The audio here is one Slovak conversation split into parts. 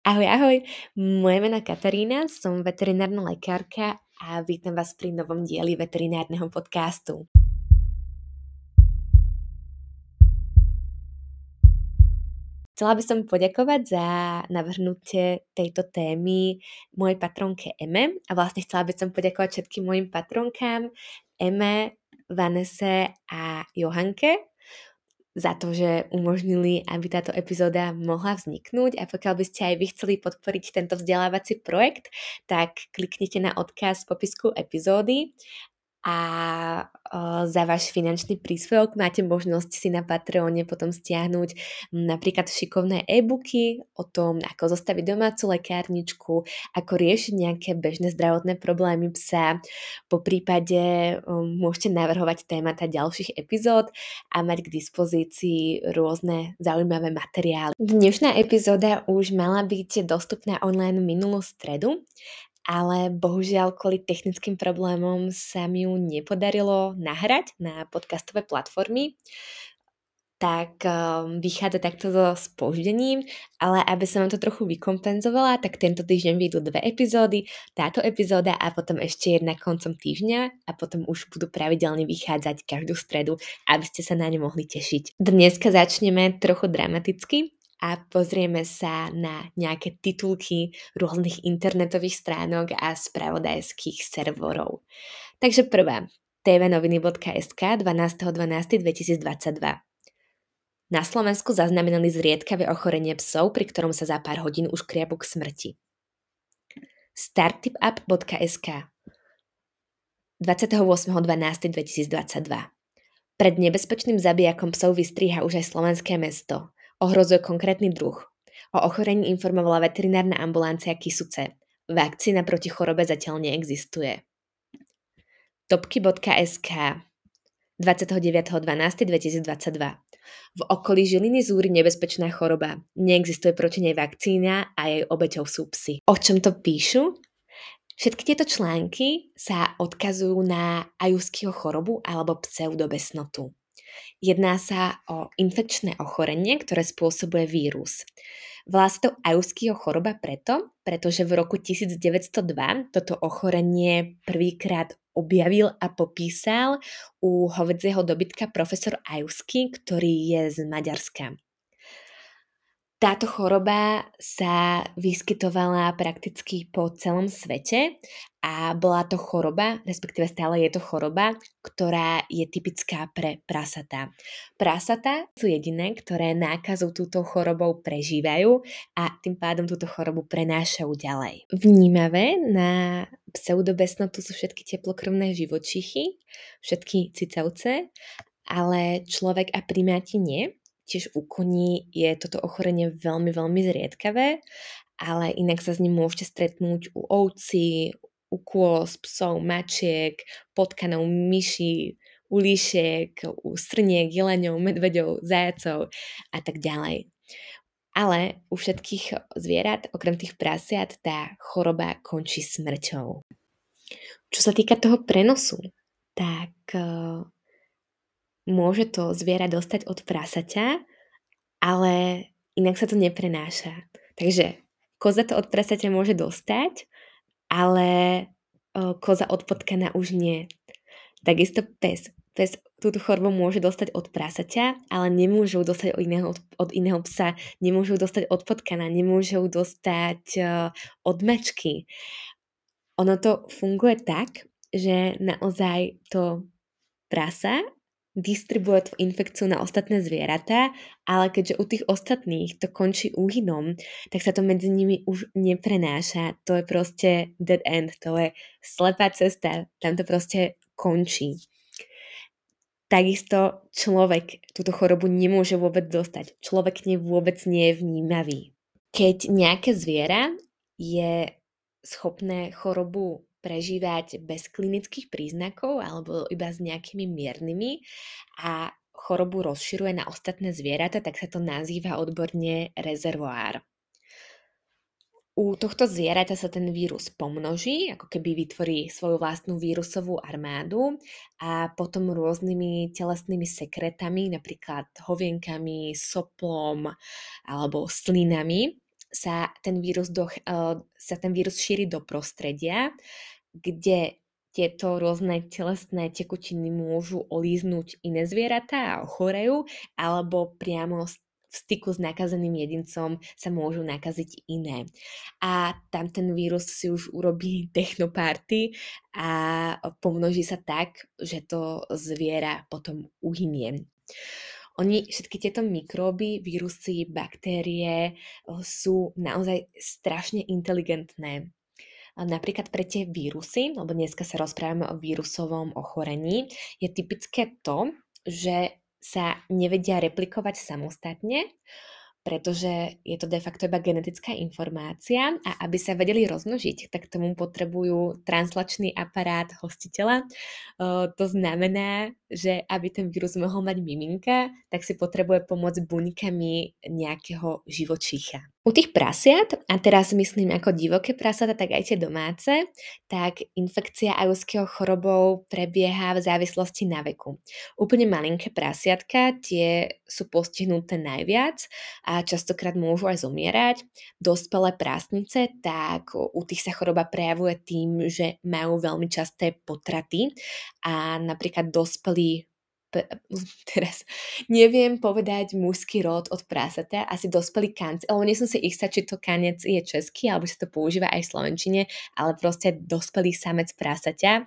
Ahoj, ahoj, moje meno Katarína, som veterinárna lekárka a vítam vás pri novom dieli veterinárneho podcastu. Chcela by som poďakovať za navrhnutie tejto témy mojej patronke Eme a vlastne chcela by som poďakovať všetkým mojim patronkám Eme, Vanese a Johanke za to, že umožnili, aby táto epizóda mohla vzniknúť. A pokiaľ by ste aj vy chceli podporiť tento vzdelávací projekt, tak kliknite na odkaz v popisku epizódy a za váš finančný príspevok máte možnosť si na Patreone potom stiahnuť napríklad šikovné e-booky o tom, ako zostaviť domácu lekárničku, ako riešiť nejaké bežné zdravotné problémy psa. Po prípade môžete navrhovať témata ďalších epizód a mať k dispozícii rôzne zaujímavé materiály. Dnešná epizóda už mala byť dostupná online minulú stredu, ale bohužiaľ kvôli technickým problémom sa mi ju nepodarilo nahrať na podcastové platformy tak um, vychádza takto so spoždením, ale aby som vám to trochu vykompenzovala, tak tento týždeň vyjdú dve epizódy, táto epizóda a potom ešte jedna koncom týždňa a potom už budú pravidelne vychádzať každú stredu, aby ste sa na ne mohli tešiť. Dneska začneme trochu dramaticky, a pozrieme sa na nejaké titulky rôznych internetových stránok a spravodajských serverov. Takže prvá, tvnoviny.sk 12.12.2022. Na Slovensku zaznamenali zriedkavé ochorenie psov, pri ktorom sa za pár hodín už kriapu k smrti. startup.sk 28.12.2022 Pred nebezpečným zabijakom psov vystriha už aj slovenské mesto ohrozuje konkrétny druh. O ochorení informovala veterinárna ambulancia Kisuce. Vakcína proti chorobe zatiaľ neexistuje. Topky.sk 29.12.2022 V okolí Žiliny zúri nebezpečná choroba. Neexistuje proti nej vakcína a jej obeťou sú psy. O čom to píšu? Všetky tieto články sa odkazujú na ajuskyho chorobu alebo pseudobesnotu. Jedná sa o infekčné ochorenie, ktoré spôsobuje vírus. Volá sa to Ajuskyho choroba preto, pretože v roku 1902 toto ochorenie prvýkrát objavil a popísal u hovedzieho dobytka profesor Ajusky, ktorý je z Maďarska. Táto choroba sa vyskytovala prakticky po celom svete a bola to choroba, respektíve stále je to choroba, ktorá je typická pre prasatá. Prasatá sú jediné, ktoré nákazu túto chorobou prežívajú a tým pádom túto chorobu prenášajú ďalej. Vnímavé na pseudobesnotu sú všetky teplokrvné živočichy, všetky cicavce, ale človek a primáti nie Tiež u koní je toto ochorenie veľmi, veľmi zriedkavé, ale inak sa s ním môžete stretnúť u ovci, u kôz, psov, mačiek, potkanov, myší, u líšiek, u strniek, jeleňov, medveďov, zajacov a tak ďalej. Ale u všetkých zvierat, okrem tých prasiat, tá choroba končí smrťou. Čo sa týka toho prenosu, tak eh, môže to zviera dostať od prasaťa, ale inak sa to neprenáša. Takže koza to od prasaťa môže dostať, ale o, koza od potkana už nie. Takisto pes. Pes túto chorobu môže dostať od prasaťa, ale nemôžu dostať od iného, od iného psa, nemôžu dostať od potkana, nemôžu dostať uh, od mačky. Ono to funguje tak, že naozaj to prasa distribuje tú infekciu na ostatné zvieratá, ale keďže u tých ostatných to končí úhynom, tak sa to medzi nimi už neprenáša. To je proste dead end, to je slepá cesta, tam to proste končí. Takisto človek túto chorobu nemôže vôbec dostať. Človek nie vôbec nie je vnímavý. Keď nejaké zviera je schopné chorobu prežívať bez klinických príznakov alebo iba s nejakými miernymi a chorobu rozširuje na ostatné zvieratá, tak sa to nazýva odborne rezervoár. U tohto zvieraťa sa ten vírus pomnoží, ako keby vytvorí svoju vlastnú vírusovú armádu a potom rôznymi telesnými sekretami, napríklad hovienkami, soplom alebo slinami sa ten vírus, do, sa ten vírus šíri do prostredia, kde tieto rôzne telesné tekutiny môžu olíznúť iné zvieratá a ochorejú, alebo priamo v styku s nakazeným jedincom sa môžu nakaziť iné. A tam ten vírus si už urobí technoparty a pomnoží sa tak, že to zviera potom uhynie. Oni, všetky tieto mikróby, vírusy, baktérie sú naozaj strašne inteligentné. Napríklad pre tie vírusy, lebo dneska sa rozprávame o vírusovom ochorení, je typické to, že sa nevedia replikovať samostatne, pretože je to de facto iba genetická informácia a aby sa vedeli rozmnožiť, tak tomu potrebujú translačný aparát hostiteľa. To znamená, že aby ten vírus mohol mať miminka, tak si potrebuje pomôcť buňkami nejakého živočícha. U tých prasiat, a teraz myslím ako divoké prasata, tak aj tie domáce, tak infekcia ajovského chorobou prebieha v závislosti na veku. Úplne malinké prasiatka, tie sú postihnuté najviac a častokrát môžu aj zomierať. Dospelé prásnice, tak u tých sa choroba prejavuje tým, že majú veľmi časté potraty a napríklad dospelí teraz neviem povedať mužský rod od prasata, asi dospelý kanc, alebo nie som si istá, či to kanec je český, alebo sa to používa aj v slovenčine, ale proste dospelý samec prasaťa,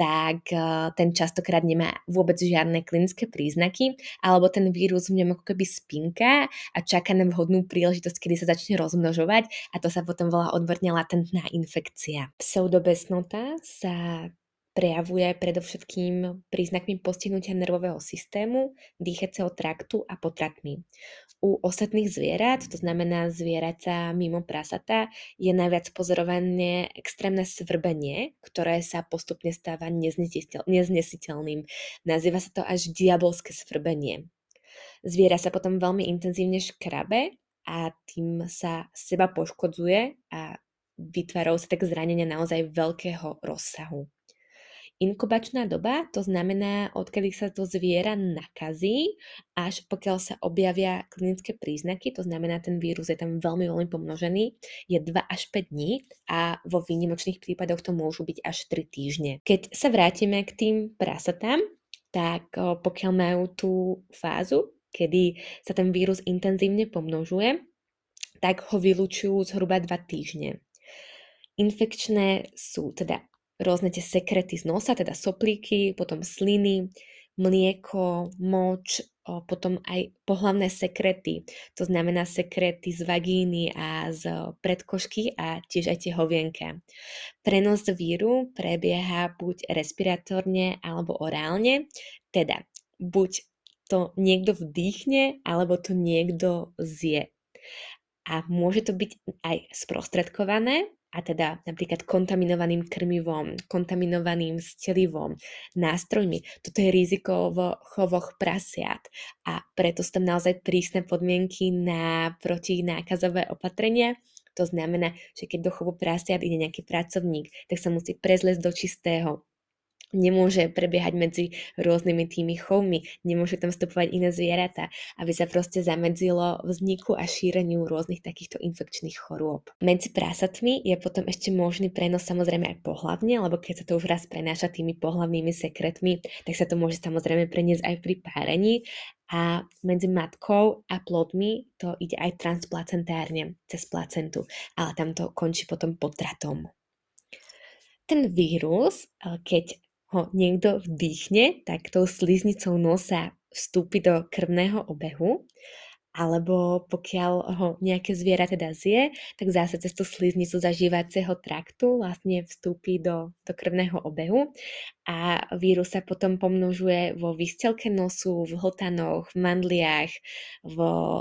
tak uh, ten častokrát nemá vôbec žiadne klinické príznaky, alebo ten vírus v ňom ako keby spinka a čaká na vhodnú príležitosť, kedy sa začne rozmnožovať a to sa potom volá odborne latentná infekcia. Pseudobesnota sa prejavuje predovšetkým príznakmi postihnutia nervového systému, dýchacieho traktu a potratmi. U ostatných zvierat, to znamená zvieratá mimo prasata, je najviac pozorované extrémne svrbenie, ktoré sa postupne stáva neznesiteľným. Nazýva sa to až diabolské svrbenie. Zviera sa potom veľmi intenzívne škrabe a tým sa seba poškodzuje a vytvárajú sa tak zranenia naozaj veľkého rozsahu. Inkubačná doba, to znamená, odkedy sa to zviera nakazí, až pokiaľ sa objavia klinické príznaky, to znamená, ten vírus je tam veľmi, veľmi pomnožený, je 2 až 5 dní a vo výnimočných prípadoch to môžu byť až 3 týždne. Keď sa vrátime k tým prasatám, tak pokiaľ majú tú fázu, kedy sa ten vírus intenzívne pomnožuje, tak ho vylúčujú zhruba 2 týždne. Infekčné sú teda rôzne tie sekrety z nosa, teda soplíky, potom sliny, mlieko, moč, potom aj pohlavné sekrety, to znamená sekrety z vagíny a z predkošky a tiež aj tie hovienke. Prenos víru prebieha buď respiratórne alebo orálne, teda buď to niekto vdýchne, alebo to niekto zje. A môže to byť aj sprostredkované, a teda napríklad kontaminovaným krmivom, kontaminovaným stelivom, nástrojmi. Toto je riziko v chovoch prasiat a preto sú tam naozaj prísne podmienky na protinákazové opatrenia. To znamená, že keď do chovu prasiat ide nejaký pracovník, tak sa musí prezlesť do čistého, nemôže prebiehať medzi rôznymi tými chovmi, nemôže tam vstupovať iné zvieratá, aby sa proste zamedzilo vzniku a šíreniu rôznych takýchto infekčných chorôb. Medzi prásatmi je potom ešte možný prenos samozrejme aj pohlavne, lebo keď sa to už raz prenáša tými pohlavnými sekretmi, tak sa to môže samozrejme preniesť aj pri párení a medzi matkou a plodmi to ide aj transplacentárne cez placentu, ale tam to končí potom potratom. Ten vírus, keď ho niekto vdýchne, tak tou sliznicou nosa vstúpi do krvného obehu alebo pokiaľ ho nejaké zviera teda zje, tak zase cez tú sliznicu zažívacieho traktu vlastne vstúpi do, do krvného obehu a vírus sa potom pomnožuje vo výstelke nosu, v hltanoch, v mandliach, v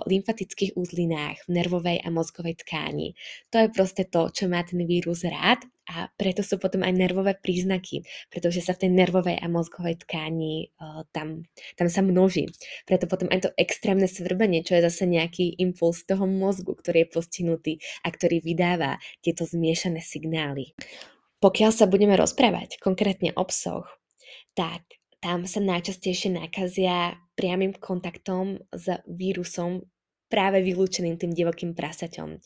lymfatických úzlinách, v nervovej a mozgovej tkáni. To je proste to, čo má ten vírus rád a preto sú potom aj nervové príznaky, pretože sa v tej nervovej a mozgovej tkáni tam, tam sa množí. Preto potom aj to extrémne svrbenie, čo je zase nejaký impuls toho mozgu, ktorý je postihnutý a ktorý vydáva tieto zmiešané signály. Pokiaľ sa budeme rozprávať konkrétne o psoch, tak tam sa najčastejšie nakazia priamým kontaktom s vírusom práve vylúčeným tým divokým prasaťom.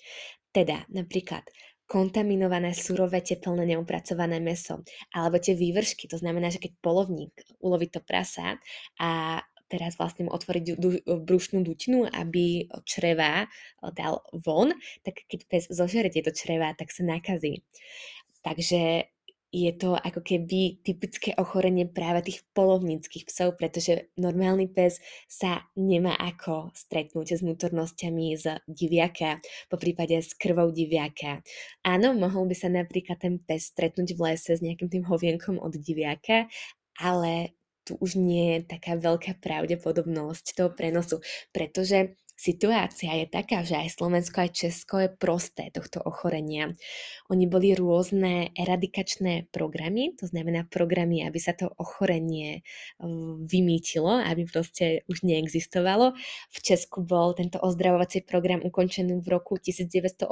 Teda napríklad kontaminované surové teplné neupracované meso alebo tie vývršky, to znamená, že keď polovník uloví to prasa a teraz vlastne mu otvoriť du, brušnú dutinu, aby čreva dal von, tak keď pes zožere tieto čreva, tak sa nakazí. Takže je to ako keby typické ochorenie práve tých polovníckých psov, pretože normálny pes sa nemá ako stretnúť s vnútornosťami z diviaka, po prípade s krvou diviaka. Áno, mohol by sa napríklad ten pes stretnúť v lese s nejakým tým hovienkom od diviaka, ale tu už nie je taká veľká pravdepodobnosť toho prenosu, pretože Situácia je taká, že aj Slovensko, aj Česko je prosté tohto ochorenia. Oni boli rôzne eradikačné programy, to znamená programy, aby sa to ochorenie vymýtilo, aby proste už neexistovalo. V Česku bol tento ozdravovací program ukončený v roku 1987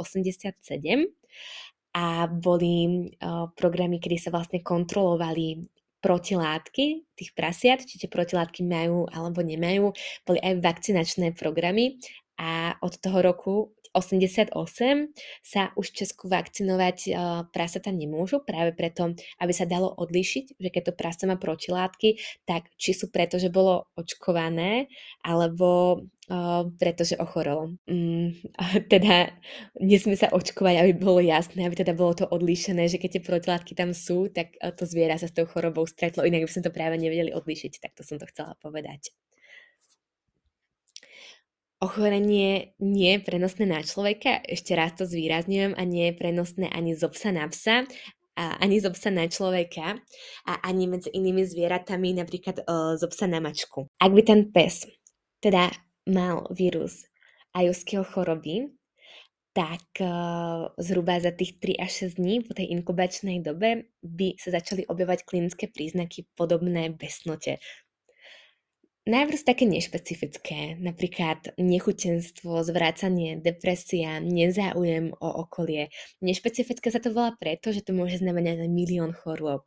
a boli programy, kedy sa vlastne kontrolovali protilátky tých prasiat, či tie protilátky majú alebo nemajú. Boli aj vakcinačné programy a od toho roku 88 sa už v Česku vakcinovať uh, prasata nemôžu, práve preto, aby sa dalo odlišiť, že keď to prasa má protilátky, tak či sú preto, že bolo očkované, alebo uh, pretože ochorelo. Mm, teda nesmie sa očkovať, aby bolo jasné, aby teda bolo to odlíšené, že keď tie protilátky tam sú, tak to zviera sa s tou chorobou stretlo, inak by sme to práve nevedeli odlíšiť, tak to som to chcela povedať. Ochorenie nie je prenosné na človeka, ešte raz to zvýrazňujem, a nie je prenosné ani zo psa na psa, a ani zo psa na človeka a ani medzi inými zvieratami, napríklad o, zo psa na mačku. Ak by ten pes teda mal vírus ajovského choroby, tak uh, zhruba za tých 3 až 6 dní po tej inkubačnej dobe by sa začali objavať klinické príznaky podobné besnote. Najprv také nešpecifické, napríklad nechutenstvo, zvrácanie, depresia, nezáujem o okolie. Nešpecifické sa to volá preto, že to môže znamenať milión chorôb.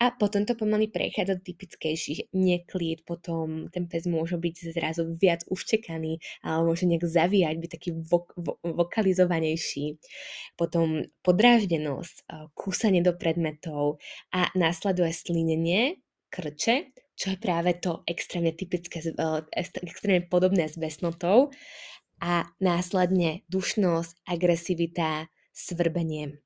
A potom to pomaly prechádza do typickejších neklid, potom ten pes môže byť zrazu viac uštekaný, ale môže nejak zavíjať, byť taký vok- vo- vokalizovanejší. Potom podráždenosť, kúsanie do predmetov a následuje slinenie, krče, čo je práve to extrémne typické, extrémne podobné s besnotou a následne dušnosť, agresivita, svrbenie.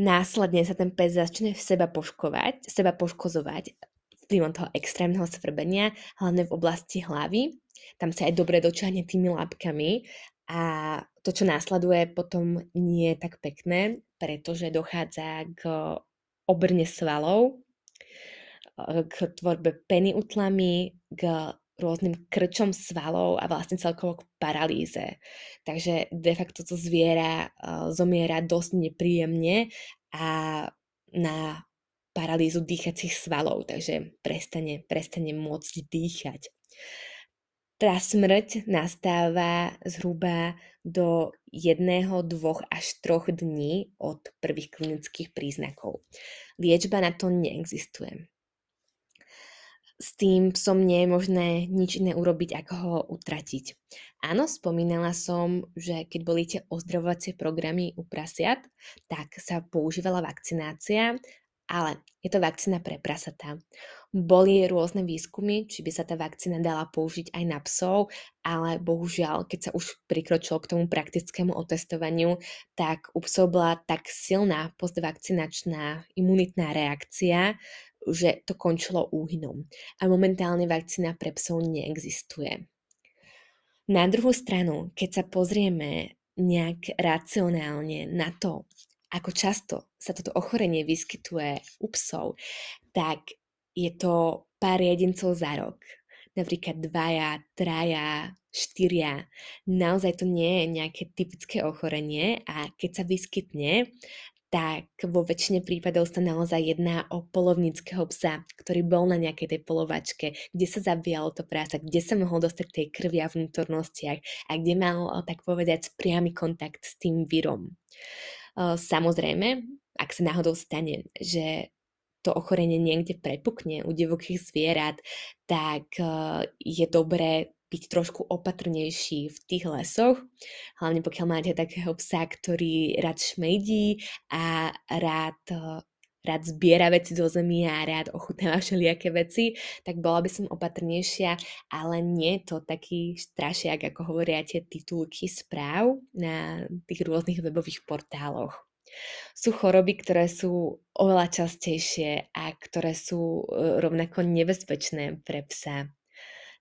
Následne sa ten pes začne v seba poškovať, seba poškozovať vplyvom toho extrémneho svrbenia, hlavne v oblasti hlavy. Tam sa aj dobre dočahne tými lápkami a to, čo následuje, potom nie je tak pekné, pretože dochádza k obrne svalov, k tvorbe peny utlamy, k rôznym krčom svalov a vlastne celkovo k paralýze. Takže de facto to zviera zomiera dosť nepríjemne a na paralýzu dýchacích svalov, takže prestane, prestane môcť dýchať. Tá smrť nastáva zhruba do jedného, dvoch až troch dní od prvých klinických príznakov. Liečba na to neexistuje s tým psom nie je možné nič iné urobiť, ako ho utratiť. Áno, spomínala som, že keď boli tie ozdravovacie programy u prasiat, tak sa používala vakcinácia, ale je to vakcína pre prasatá. Boli rôzne výskumy, či by sa tá vakcína dala použiť aj na psov, ale bohužiaľ, keď sa už prikročilo k tomu praktickému otestovaniu, tak u psov bola tak silná postvakcinačná imunitná reakcia, že to končilo úhynom a momentálne vakcína pre psov neexistuje. Na druhú stranu, keď sa pozrieme nejak racionálne na to, ako často sa toto ochorenie vyskytuje u psov, tak je to pár jedincov za rok. Napríklad dvaja, traja, štyria. Naozaj to nie je nejaké typické ochorenie a keď sa vyskytne, tak vo väčšine prípadov sa naozaj jedná o polovníckého psa, ktorý bol na nejakej tej polovačke, kde sa zabíjalo to prása, kde sa mohol dostať tej krvi a vnútornostiach a kde mal, tak povedať, priamy kontakt s tým vírom. Samozrejme, ak sa náhodou stane, že to ochorenie niekde prepukne u divokých zvierat, tak je dobré byť trošku opatrnejší v tých lesoch, hlavne pokiaľ máte takého psa, ktorý rád šmejdí a rád rád zbiera veci zo zemi a rád ochutnáva všelijaké veci, tak bola by som opatrnejšia, ale nie je to taký strašiak, ako hovoria tie titulky správ na tých rôznych webových portáloch. Sú choroby, ktoré sú oveľa častejšie a ktoré sú e, rovnako nebezpečné pre psa.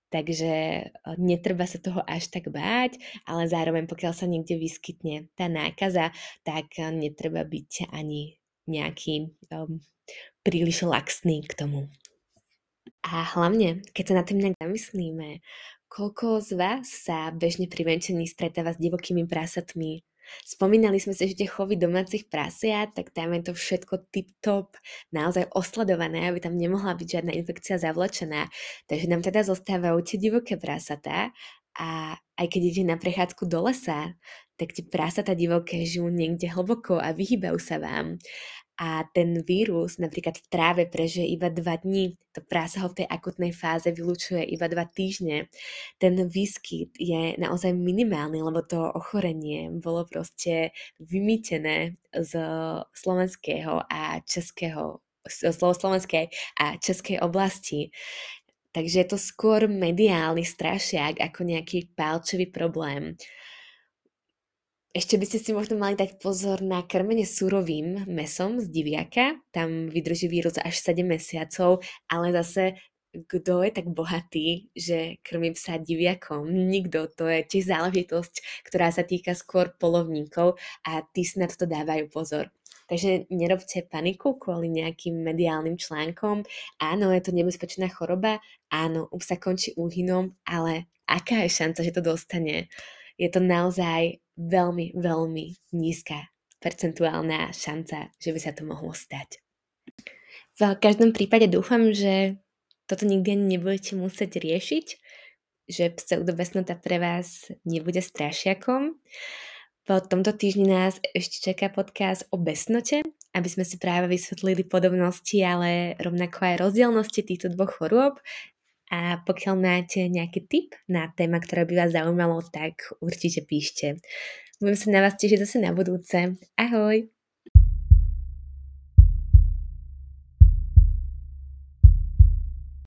Takže e, netreba sa toho až tak báť, ale zároveň pokiaľ sa niekde vyskytne tá nákaza, tak e, netreba byť ani nejaký um, príliš laxný k tomu. A hlavne, keď sa na tým nejak zamyslíme, koľko z vás sa bežne pri venčení stretáva s divokými prasatmi, Spomínali sme si, že tie chovy domácich prasiat, tak tam je to všetko tip-top, naozaj osledované, aby tam nemohla byť žiadna infekcia zavlečená. Takže nám teda zostávajú tie divoké prasatá a aj keď ide na prechádzku do lesa, tak tie prasatá divoké žijú niekde hlboko a vyhýbajú sa vám a ten vírus napríklad v tráve prežije iba dva dní, to prása ho v tej akutnej fáze vylučuje iba dva týždne. Ten výskyt je naozaj minimálny, lebo to ochorenie bolo proste vymýtené z slovenského a českého slovenskej a českej oblasti. Takže je to skôr mediálny strašiak ako nejaký pálčový problém. Ešte by ste si možno mali dať pozor na krmenie surovým mesom z diviaka. Tam vydrží vírus až 7 mesiacov, ale zase kto je tak bohatý, že krmí psa diviakom? Nikto. To je tiež záležitosť, ktorá sa týka skôr polovníkov a tí si na to dávajú pozor. Takže nerobte paniku kvôli nejakým mediálnym článkom. Áno, je to nebezpečná choroba, áno, už sa končí úhynom, ale aká je šanca, že to dostane? Je to naozaj veľmi, veľmi nízka percentuálna šanca, že by sa to mohlo stať. V každom prípade dúfam, že toto nikdy nebudete musieť riešiť, že pseudobesnota pre vás nebude strašiakom. Po tomto týždni nás ešte čaká podcast o besnote, aby sme si práve vysvetlili podobnosti, ale rovnako aj rozdielnosti týchto dvoch chorôb. A pokiaľ máte nejaký tip na téma, ktoré by vás zaujímalo, tak určite píšte. Budem sa na vás tešiť zase na budúce. Ahoj!